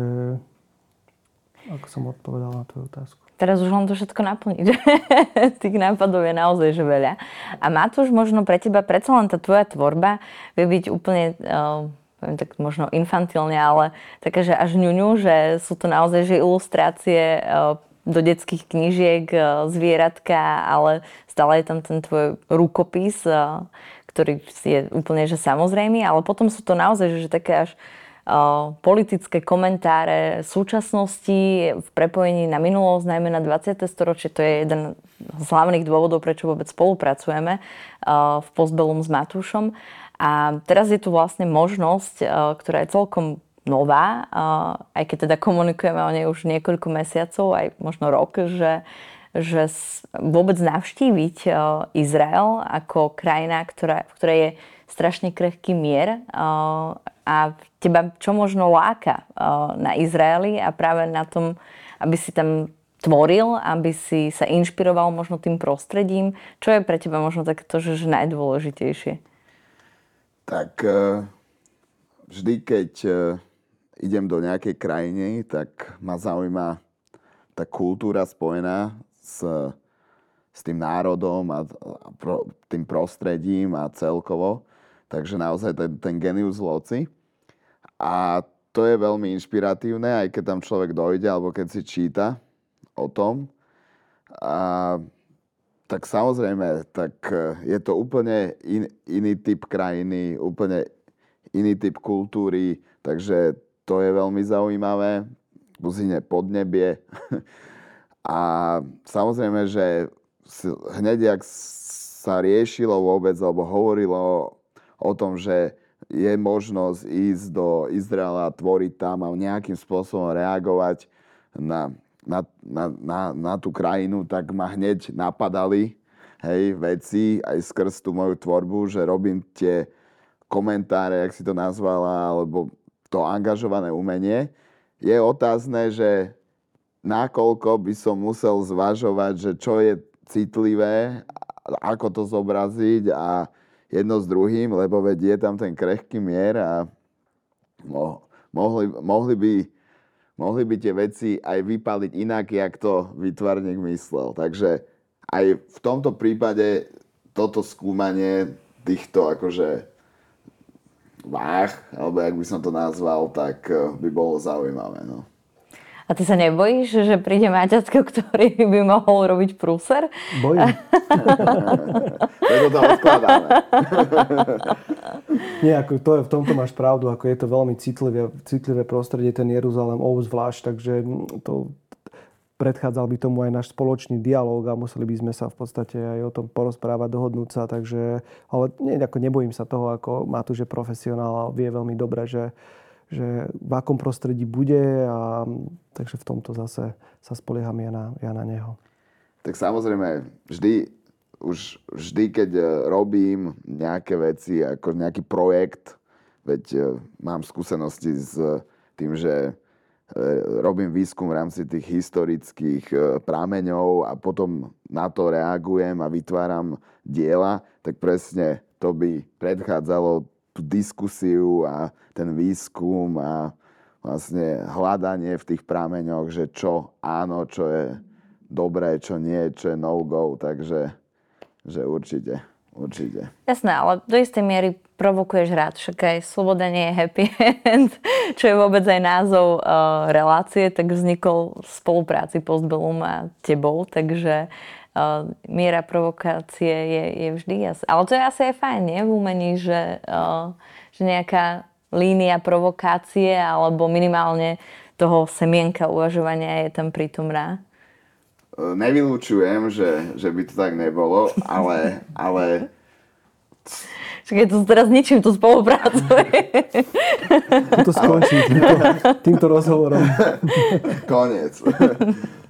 ako som odpovedal na tvoju otázku. Teraz už len to všetko naplniť. Tých nápadov je naozaj že veľa. A Matúš, možno pre teba predsa len tá tvoja tvorba vie byť úplne uh, poviem tak možno infantilne, ale také, že až ňuňu, že sú to naozaj že ilustrácie uh, do detských knížiek, uh, zvieratka, ale stále je tam ten tvoj rukopis, uh, ktorý je úplne že samozrejmý, ale potom sú to naozaj že, také až politické komentáre súčasnosti v prepojení na minulosť, najmä na 20. storočie. To je jeden z hlavných dôvodov, prečo vôbec spolupracujeme v Postbellum s Matúšom. A teraz je tu vlastne možnosť, ktorá je celkom nová, aj keď teda komunikujeme o nej už niekoľko mesiacov, aj možno rok, že, že vôbec navštíviť Izrael ako krajina, ktorá, v ktorej je strašne krehký mier a teba čo možno láka na Izraeli a práve na tom, aby si tam tvoril, aby si sa inšpiroval možno tým prostredím. Čo je pre teba možno takéto, že, že najdôležitejšie? Tak e, vždy, keď e, idem do nejakej krajiny, tak ma zaujíma tá kultúra spojená s, s tým národom a tým prostredím a celkovo. Takže naozaj ten, ten genius loci. A to je veľmi inšpiratívne, aj keď tam človek dojde, alebo keď si číta o tom. A, tak samozrejme, tak e, je to úplne in, iný typ krajiny, úplne iný typ kultúry, takže to je veľmi zaujímavé. Buzine podnebie. A samozrejme, že hneď, jak sa riešilo vôbec, alebo hovorilo o tom, že je možnosť ísť do Izraela, tvoriť tam a nejakým spôsobom reagovať na, na, na, na, na tú krajinu, tak ma hneď napadali hej, veci aj skrz tú moju tvorbu, že robím tie komentáre, jak si to nazvala, alebo to angažované umenie. Je otázne, že nakoľko by som musel zvažovať, že čo je citlivé, ako to zobraziť a jedno s druhým, lebo veď je tam ten krehký mier a mohli, mohli, by, mohli by tie veci aj vypaliť inak, jak to vytvarník myslel. Takže aj v tomto prípade toto skúmanie týchto akože váh, alebo jak by som to nazval, tak eh, by bolo zaujímavé. No. A ty sa nebojíš, že príde Maťatko, ktorý by mohol robiť prúser? Bojím. Preto to odkladáme. Nie, ako to je, v tomto máš pravdu, ako je to veľmi citlivé, citlivé prostredie, ten Jeruzalém obzvlášť, takže to predchádzal by tomu aj náš spoločný dialog a museli by sme sa v podstate aj o tom porozprávať, dohodnúť sa, takže, ale nie, ako nebojím sa toho, ako Matúš je profesionál a vie veľmi dobre, že že v akom prostredí bude a takže v tomto zase sa spolieham ja na, ja na neho. Tak samozrejme, vždy, už vždy, keď e, robím nejaké veci, ako nejaký projekt, veď e, mám skúsenosti s tým, že e, robím výskum v rámci tých historických e, prámeňov a potom na to reagujem a vytváram diela, tak presne to by predchádzalo tú diskusiu a ten výskum a vlastne hľadanie v tých prámeňoch, že čo áno, čo je dobré, čo nie, čo je no-go, takže že určite, určite. Jasné, ale do istej miery provokuješ rád, však aj sloboda nie je happy end, čo je vôbec aj názov uh, relácie, tak vznikol v spolupráci Postbellum a tebou, takže uh, miera provokácie je, je vždy jasná. Ale to je asi aj fajn, nie? V umení, že, uh, že nejaká línia provokácie alebo minimálne toho semienka uvažovania je tam prítomná. Nevylúčujem, že, že by to tak nebolo, ale, ale Čiže to teraz ničím tú spoluprácu. to skončí týmto, týmto rozhovorom. Koniec.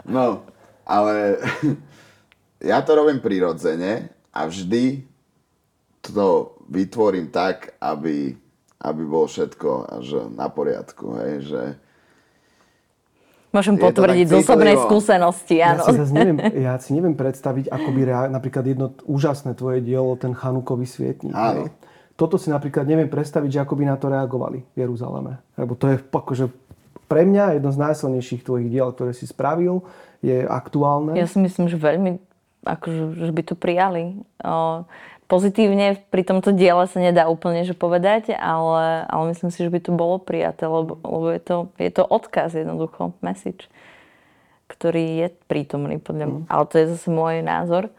No, ale ja to robím prirodzene a vždy to vytvorím tak, aby, aby bolo všetko až na poriadku. Hej, že, Môžem potvrdiť z osobnej skúsenosti, áno. Ja si, neviem, ja si neviem predstaviť, ako by rea- napríklad jedno úžasné tvoje dielo, ten Chanukový svietnik. Áno. Toto si napríklad neviem predstaviť, že ako by na to reagovali v Jeruzaleme. Lebo to je akože pre mňa jedno z najsilnejších tvojich diel, ktoré si spravil, je aktuálne. Ja si myslím, že veľmi akože, že by to prijali. O, pozitívne pri tomto diele sa nedá úplne že povedať, ale, ale myslím si, že by to bolo prijaté, lebo, lebo je, to, je to odkaz jednoducho, message, ktorý je prítomný podľa mňa. Mm. Ale to je zase môj názor.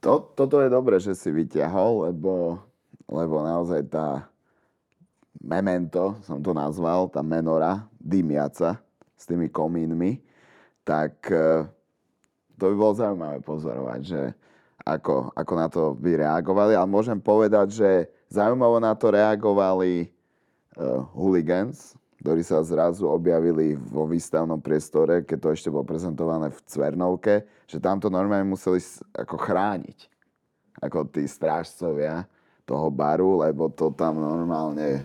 To, toto je dobré, že si vyťahol, lebo, lebo naozaj tá memento, som to nazval, tá menora dymiaca s tými komínmi, tak eh, to by bolo zaujímavé pozorovať, že ako, ako na to by reagovali. Ale môžem povedať, že zaujímavo na to reagovali uh, hooligans, ktorí sa zrazu objavili vo výstavnom priestore, keď to ešte bolo prezentované v Cvernovke, že tamto normálne museli ako chrániť ako tí strážcovia toho baru, lebo to tam normálne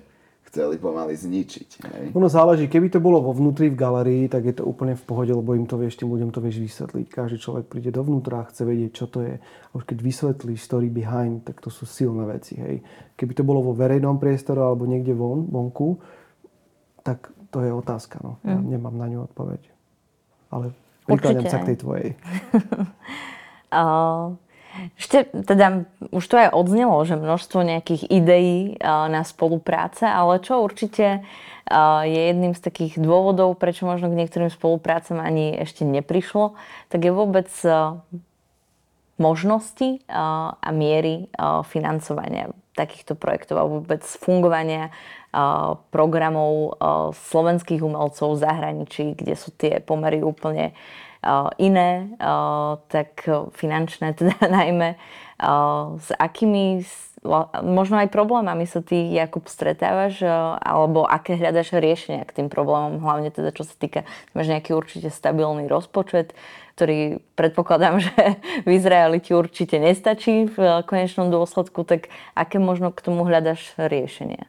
chceli pomaly zničiť. Hej. Ono záleží, keby to bolo vo vnútri v galerii, tak je to úplne v pohode, lebo im to vieš, tým ľuďom to vieš vysvetliť. Každý človek príde dovnútra a chce vedieť, čo to je. A už keď vysvetlíš story behind, tak to sú silné veci. Hej. Keby to bolo vo verejnom priestore alebo niekde von, vonku, tak to je otázka. No. Ja mm. nemám na ňu odpoveď. Ale prikladám sa k tej tvojej. uh... Ešte teda už to aj odznelo, že množstvo nejakých ideí na spolupráce, ale čo určite je jedným z takých dôvodov, prečo možno k niektorým spoluprácam ani ešte neprišlo, tak je vôbec možnosti a miery financovania takýchto projektov a vôbec fungovania programov slovenských umelcov v zahraničí, kde sú tie pomery úplne iné, tak finančné teda najmä, s akými možno aj problémami sa ty, Jakub, stretávaš, alebo aké hľadaš riešenia k tým problémom, hlavne teda čo sa týka, máš nejaký určite stabilný rozpočet, ktorý predpokladám, že v Izraeli ti určite nestačí v konečnom dôsledku, tak aké možno k tomu hľadaš riešenia?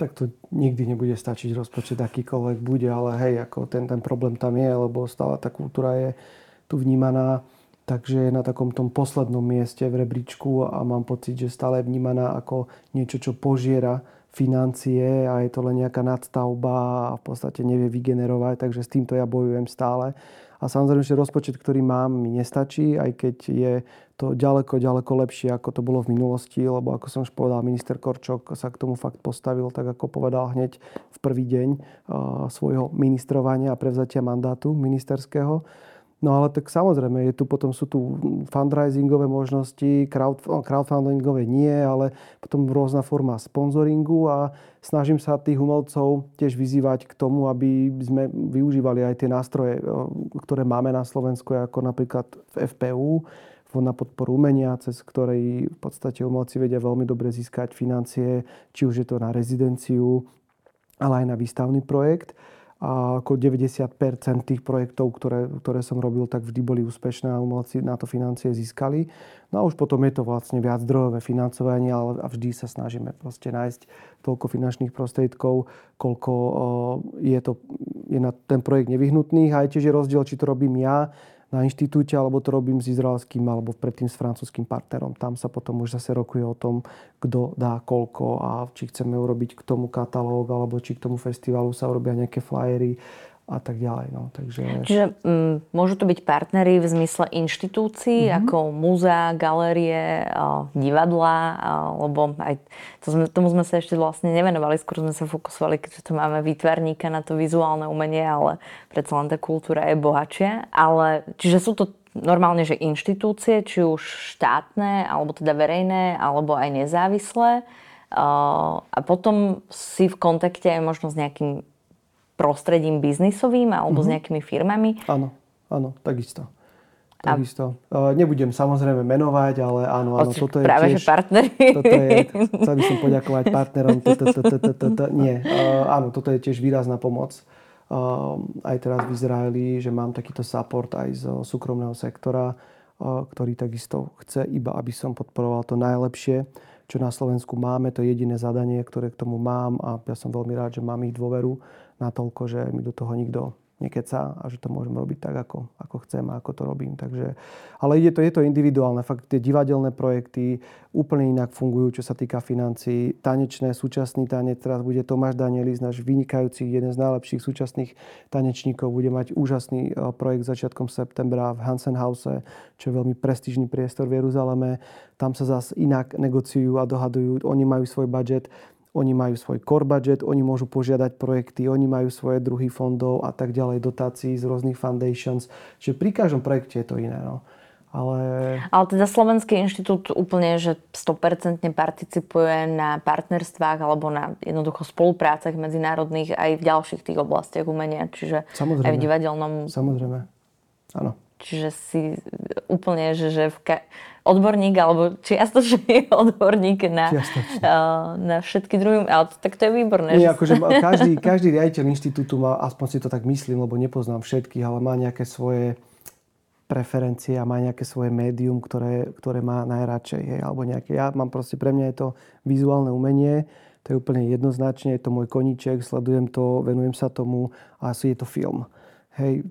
Tak to nikdy nebude stačiť rozpočet akýkoľvek bude, ale hej, ako ten, ten problém tam je, lebo stále tá kultúra je tu vnímaná, takže je na takom tom poslednom mieste v rebríčku a mám pocit, že stále je vnímaná ako niečo, čo požiera financie a je to len nejaká nadstavba a v podstate nevie vygenerovať, takže s týmto ja bojujem stále. A samozrejme, že rozpočet, ktorý mám, mi nestačí, aj keď je to ďaleko, ďaleko lepšie, ako to bolo v minulosti, lebo ako som už povedal, minister Korčok sa k tomu fakt postavil, tak ako povedal hneď v prvý deň svojho ministrovania a prevzatia mandátu ministerského No ale tak samozrejme, je tu, potom sú tu fundraisingové možnosti, crowd, no, crowdfundingové nie, ale potom rôzna forma sponzoringu a snažím sa tých umelcov tiež vyzývať k tomu, aby sme využívali aj tie nástroje, ktoré máme na Slovensku, ako napríklad v FPU, Fond na podporu umenia, cez ktorej v podstate umelci vedia veľmi dobre získať financie, či už je to na rezidenciu, ale aj na výstavný projekt. A ako 90% tých projektov, ktoré, ktoré som robil, tak vždy boli úspešné a umelci na to financie získali. No a už potom je to vlastne viac zdrojové financovanie, ale a vždy sa snažíme proste nájsť toľko finančných prostriedkov, koľko je, to, je na ten projekt nevyhnutných. A aj tiež je rozdiel, či to robím ja, na inštitúte, alebo to robím s izraelským, alebo predtým s francúzským partnerom. Tam sa potom už zase rokuje o tom, kto dá koľko a či chceme urobiť k tomu katalóg, alebo či k tomu festivalu sa urobia nejaké flyery a tak ďalej. No. Takže... Čiže m, mm, môžu to byť partnery v zmysle inštitúcií, mm-hmm. ako múzea, galérie, divadla, lebo aj to sme, tomu sme sa ešte vlastne nevenovali, skôr sme sa fokusovali, keďže tu máme výtvarníka na to vizuálne umenie, ale predsa len tá kultúra je bohatšia. Ale, čiže sú to normálne, že inštitúcie, či už štátne, alebo teda verejné, alebo aj nezávislé. A potom si v kontakte aj možno s nejakým prostredím biznisovým alebo mm-hmm. s mhm. nejakými firmami? Áno, áno, takisto. Takisto. A... Nebudem samozrejme menovať, ale áno, áno, toto je práve, tiež... že partneri. Toto je, chcel by som poďakovať partnerom. Nie, áno, toto je tiež výrazná pomoc. Aj teraz v Izraeli, že mám takýto support aj z súkromného sektora, ktorý takisto chce iba, aby som podporoval to najlepšie, čo na Slovensku máme. To je jediné zadanie, ktoré k tomu mám a ja som veľmi rád, že mám ich dôveru natoľko, že mi do toho nikto nekeca a že to môžem robiť tak, ako, ako chcem a ako to robím. Takže, ale je to, je to individuálne. Fakt tie divadelné projekty úplne inak fungujú, čo sa týka financií. Tanečné, súčasný tanec, teraz bude Tomáš Danielis, náš vynikajúci, jeden z najlepších súčasných tanečníkov, bude mať úžasný e, projekt začiatkom septembra v Hansen House, čo je veľmi prestížny priestor v Jeruzaleme. Tam sa zase inak negociujú a dohadujú. Oni majú svoj budget oni majú svoj core budget, oni môžu požiadať projekty, oni majú svoje druhy fondov a tak ďalej, dotácií z rôznych foundations. Čiže pri každom projekte je to iné. No. Ale... Ale teda Slovenský inštitút úplne, že 100% participuje na partnerstvách alebo na jednoducho spoluprácach medzinárodných aj v ďalších tých oblastiach umenia, čiže Samozrejme. aj v divadelnom... Samozrejme, áno. Čiže si úplne, že, že v ka- odborník, alebo čiastočný odborník na, uh, na všetky druhy, ale tak to je výborné. Nie, akože každý, každý riaditeľ inštitútu má, aspoň si to tak myslím, lebo nepoznám všetkých, ale má nejaké svoje preferencie a má nejaké svoje médium, ktoré, ktoré má najradšej. Hej, alebo nejaké, ja mám proste, pre mňa je to vizuálne umenie, to je úplne jednoznačne, je to môj koníček, sledujem to, venujem sa tomu a asi je to film. Hej,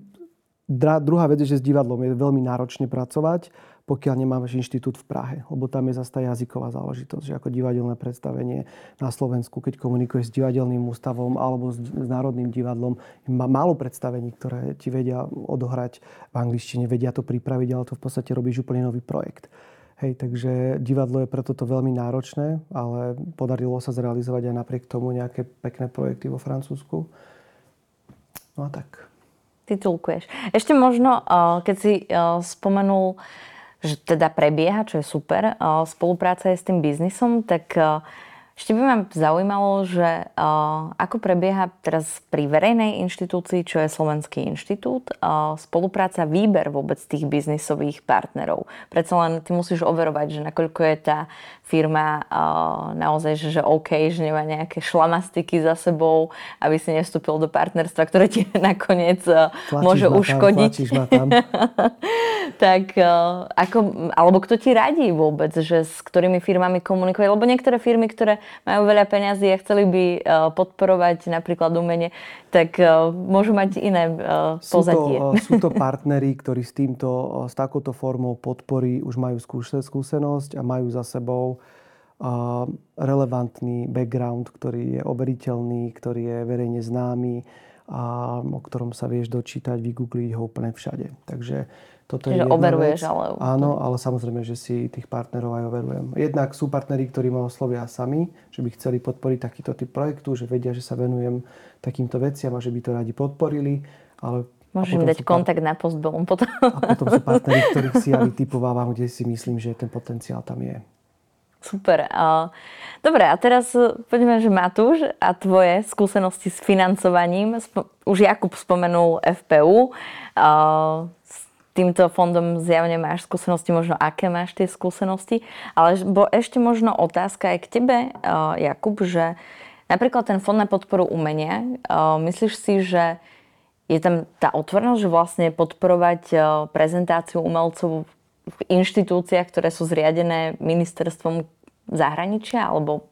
druhá vec je, že s divadlom je veľmi náročne pracovať, pokiaľ nemáš inštitút v Prahe, lebo tam je zase jazyková záležitosť, že ako divadelné predstavenie na Slovensku, keď komunikuješ s divadelným ústavom alebo s Národným divadlom, má málo predstavení, ktoré ti vedia odohrať v angličtine, vedia to pripraviť, ale to v podstate robíš úplne nový projekt. Hej, takže divadlo je preto to veľmi náročné, ale podarilo sa zrealizovať aj napriek tomu nejaké pekné projekty vo Francúzsku. No a tak titulkuješ. Ešte možno, eh, keď si eh, spomenul, že teda prebieha, čo je super, eh, spolupráca je s tým biznisom, tak ešte by ma zaujímalo, že uh, ako prebieha teraz pri verejnej inštitúcii, čo je Slovenský inštitút, uh, spolupráca, výber vôbec tých biznisových partnerov. Predsa len ty musíš overovať, že nakoľko je tá firma uh, naozaj, že, že OK, že nemá nejaké šlamastiky za sebou, aby si nevstúpil do partnerstva, ktoré ti nakoniec uh, môže ma uškodiť. Tam, ma tam. tak uh, ako, alebo kto ti radí vôbec, že s ktorými firmami komunikovať? Lebo niektoré firmy, ktoré majú veľa peňazí a chceli by uh, podporovať napríklad umenie, tak uh, môžu mať iné pozadie. Sú to, uh, sú to partneri, ktorí s týmto, s takouto formou podpory už majú skúsenosť a majú za sebou relevantný background, ktorý je overiteľný, ktorý je verejne známy a o ktorom sa vieš dočítať, vygoogliť ho úplne všade. Takže toto Čiže je overuješ, vec. ale... Áno, ale samozrejme, že si tých partnerov aj overujem. Jednak sú partneri, ktorí ma oslovia sami, že by chceli podporiť takýto typ projektu, že vedia, že sa venujem takýmto veciam a že by to radi podporili. Ale Môžem dať kontakt part... na postbelom potom. A potom sú partneri, ktorých si ja vytipovávam, kde si myslím, že ten potenciál tam je. Super. Dobre, a teraz poďme, že Matúš a tvoje skúsenosti s financovaním. Už Jakub spomenul FPU týmto fondom zjavne máš skúsenosti, možno aké máš tie skúsenosti, ale bo ešte možno otázka aj k tebe, Jakub, že napríklad ten fond na podporu umenia, uh, myslíš si, že je tam tá otvorenosť, že vlastne podporovať uh, prezentáciu umelcov v inštitúciách, ktoré sú zriadené ministerstvom zahraničia, alebo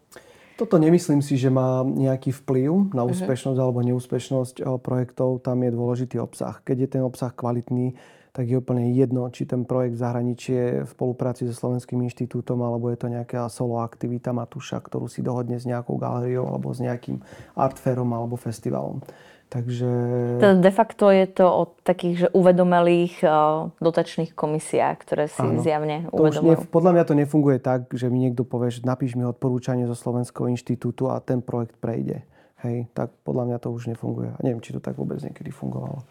toto nemyslím si, že má nejaký vplyv na mhm. úspešnosť uh-huh. alebo neúspešnosť projektov. Tam je dôležitý obsah. Keď je ten obsah kvalitný, tak je úplne jedno, či ten projekt v zahraničí je v spolupráci so Slovenským inštitútom, alebo je to nejaká solo aktivita Matúša, ktorú si dohodne s nejakou galériou, alebo s nejakým artfairom, alebo festivalom. Takže... Teda de facto je to o takých že uvedomelých uh, dotačných komisiách, ktoré si Áno. zjavne uvedomujú. Nef- podľa mňa to nefunguje tak, že mi niekto povie, že napíš mi odporúčanie zo Slovenského inštitútu a ten projekt prejde. Hej, tak podľa mňa to už nefunguje. A neviem, či to tak vôbec niekedy fungovalo.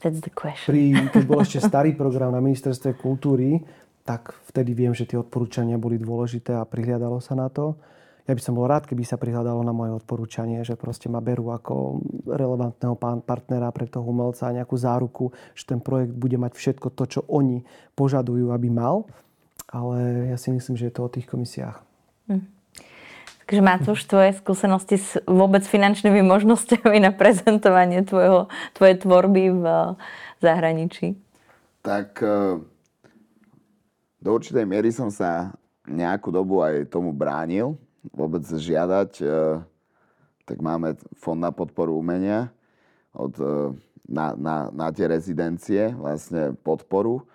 That's the question. Pri, keď bol ešte starý program na ministerstve kultúry, tak vtedy viem, že tie odporúčania boli dôležité a prihliadalo sa na to. Ja by som bol rád, keby sa prihľadalo na moje odporúčanie, že proste ma berú ako relevantného partnera pre toho umelca a nejakú záruku, že ten projekt bude mať všetko to, čo oni požadujú, aby mal. Ale ja si myslím, že je to o tých komisiách. Hm. Takže Matúš, tvoje skúsenosti s vôbec finančnými možnosťami na prezentovanie tvojho, tvojej tvorby v zahraničí? Tak e, do určitej miery som sa nejakú dobu aj tomu bránil, vôbec žiadať. E, tak máme fond na podporu umenia od, na, na, na tie rezidencie, vlastne podporu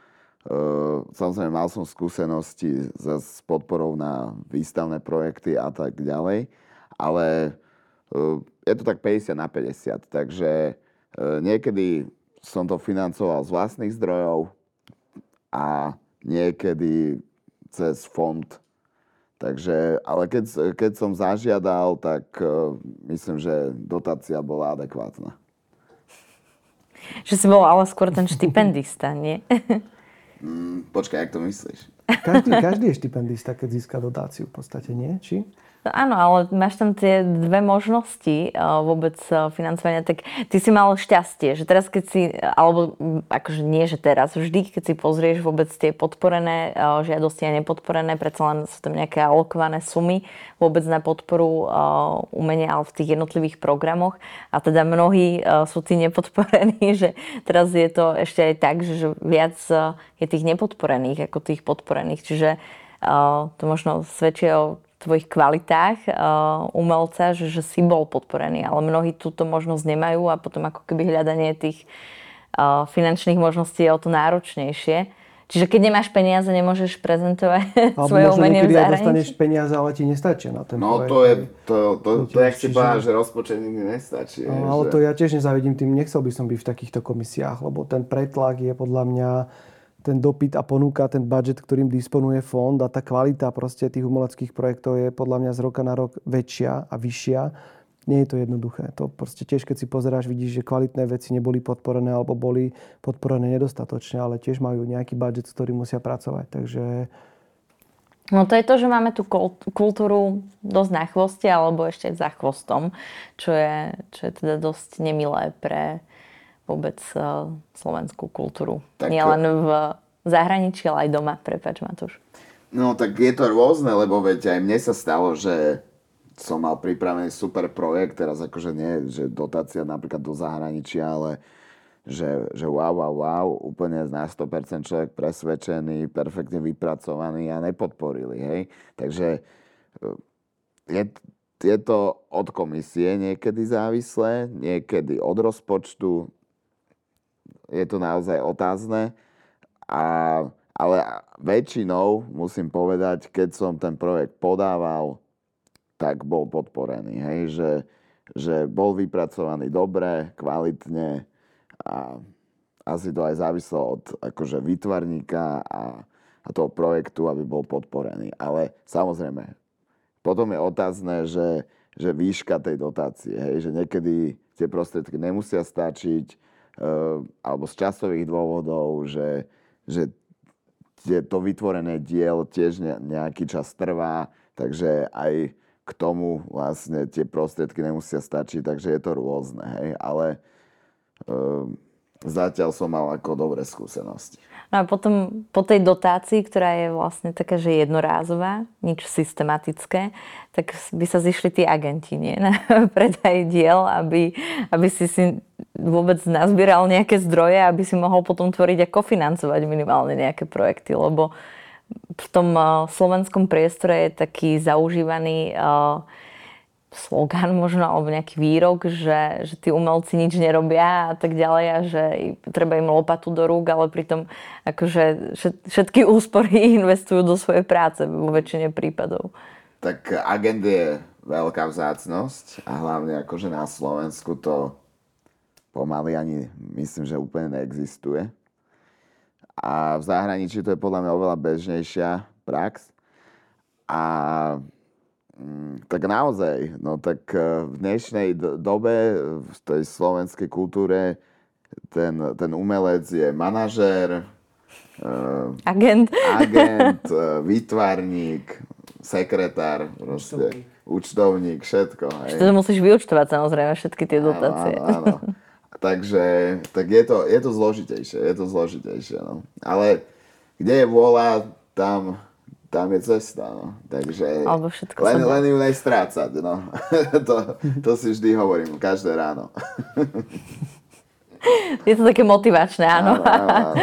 samozrejme, mal som skúsenosti s podporou na výstavné projekty a tak ďalej, ale ehm, je to tak 50 na 50, takže ehm, niekedy som to financoval z vlastných zdrojov a niekedy cez fond. Takže, ale keď, keď som zažiadal, tak myslím, že dotácia bola adekvátna. Že si bol ale skôr ten štipendista, nie? Mm, počkaj, jak to myslíš? Každý, každý je štipendista, keď získa dotáciu v podstate, nie? Či? No áno, ale máš tam tie dve možnosti uh, vôbec uh, financovania. Tak ty si mal šťastie, že teraz keď si, alebo akože nie, že teraz, vždy, keď si pozrieš vôbec tie podporené žiadosti a nepodporené, predsa len sú tam nejaké alokované sumy vôbec na podporu umenia, ale v tých jednotlivých programoch. A teda mnohí sú tí nepodporení, že teraz je to ešte aj tak, že viac je tých nepodporených ako tých podporených. Čiže to možno svedčí o tvojich kvalitách uh, umelca, že, že si bol podporený, ale mnohí túto možnosť nemajú a potom ako keby hľadanie tých uh, finančných možností je o to náročnejšie. Čiže keď nemáš peniaze, nemôžeš prezentovať Alebo svoje umenie v zahraničí. dostaneš peniaze, ale ti nestačí na ten No projekt. to je, to, to, to, to jak si povedal, že rozpočet nikdy nestačí. No, ale že... to ja tiež nezavidím tým, nechcel by som byť v takýchto komisiách, lebo ten pretlak je podľa mňa ten dopyt a ponúka, ten budget, ktorým disponuje fond a tá kvalita proste tých umeleckých projektov je podľa mňa z roka na rok väčšia a vyššia. Nie je to jednoduché. To proste tiež, keď si pozeráš, vidíš, že kvalitné veci neboli podporené alebo boli podporené nedostatočne, ale tiež majú nejaký budget, s ktorým musia pracovať. Takže No to je to, že máme tú kultúru dosť na chvoste alebo ešte za chvostom, čo je, čo je teda dosť nemilé pre, vôbec uh, slovenskú kultúru. Tak, Nie len v zahraničí, ale aj doma. Prepač, Matúš. No tak je to rôzne, lebo veď aj mne sa stalo, že som mal pripravený super projekt, teraz akože nie, že dotácia napríklad do zahraničia, ale že, že wow, wow, wow, úplne na 100% človek presvedčený, perfektne vypracovaný a nepodporili, hej. Takže eh, je, je to od komisie niekedy závislé, niekedy od rozpočtu, je to naozaj otázne. A, ale väčšinou, musím povedať, keď som ten projekt podával, tak bol podporený. Hej? Že, že bol vypracovaný dobre, kvalitne a asi to aj závislo od akože vytvarníka a, a toho projektu, aby bol podporený. Ale samozrejme, potom je otázne, že, že výška tej dotácie, hej? že niekedy tie prostriedky nemusia stačiť, alebo z časových dôvodov, že, že to vytvorené diel tiež nejaký čas trvá, takže aj k tomu vlastne tie prostriedky nemusia stačiť, takže je to rôzne, hej, ale e, zatiaľ som mal ako dobré skúsenosti. No a potom po tej dotácii, ktorá je vlastne taká, že jednorázová, nič systematické, tak by sa zišli tí agenti nie? na predaj diel, aby, aby si si vôbec nazbieral nejaké zdroje, aby si mohol potom tvoriť a kofinancovať minimálne nejaké projekty, lebo v tom uh, slovenskom priestore je taký zaužívaný uh, slogan možno, alebo nejaký výrok, že, že tí umelci nič nerobia a tak ďalej a že treba im lopatu do rúk, ale pritom akože všetky úspory investujú do svojej práce vo väčšine prípadov. Tak agent je veľká vzácnosť a hlavne akože na Slovensku to pomaly ani myslím, že úplne neexistuje. A v zahraničí to je podľa mňa oveľa bežnejšia prax. A tak naozaj, no tak e, v dnešnej dobe v tej slovenskej kultúre ten, ten umelec je manažér, e, agent, agent e, výtvarník, sekretár, proste, účtovník, všetko. Hej. To musíš vyučtovať samozrejme všetky tie dotácie. Áno, áno, áno. Takže tak je to, je to zložitejšie, je to zložitejšie. No. Ale kde je vôľa, tam tam je cesta, no. Takže Alebo všetko len, len ju nestrácať, no. to, to si vždy hovorím, každé ráno. Je to také motivačné, áno. áno, áno, áno.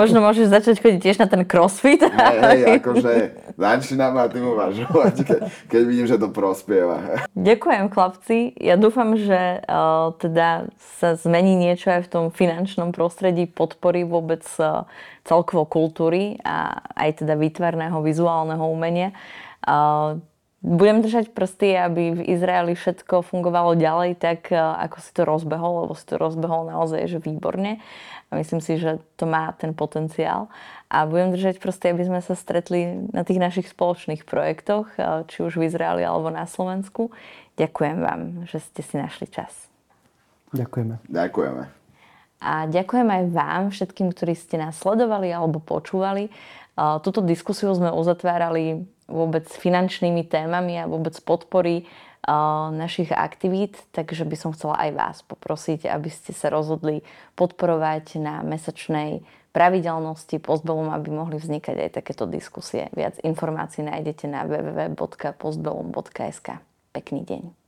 Možno môžeš začať chodiť tiež na ten crossfit. Hej, hej, akože začínam a tým uvažovať, keď, keď vidím, že to prospieva. Ďakujem, chlapci. Ja dúfam, že uh, teda sa zmení niečo aj v tom finančnom prostredí podpory vôbec uh, celkovo kultúry a aj teda výtvarného, vizuálneho umenia. Uh, budem držať prsty, aby v Izraeli všetko fungovalo ďalej tak, e, ako si to rozbehol, lebo si to rozbehol naozaj že výborne. A myslím si, že to má ten potenciál. A budem držať prsty, aby sme sa stretli na tých našich spoločných projektoch, e, či už v Izraeli alebo na Slovensku. Ďakujem vám, že ste si našli čas. Ďakujeme. Ďakujeme. A ďakujem aj vám, všetkým, ktorí ste nás sledovali alebo počúvali. E, Tuto diskusiu sme uzatvárali vôbec finančnými témami a vôbec podpory uh, našich aktivít, takže by som chcela aj vás poprosiť, aby ste sa rozhodli podporovať na mesačnej pravidelnosti Postbellum, aby mohli vznikať aj takéto diskusie. Viac informácií nájdete na www.postbellum.sk. Pekný deň.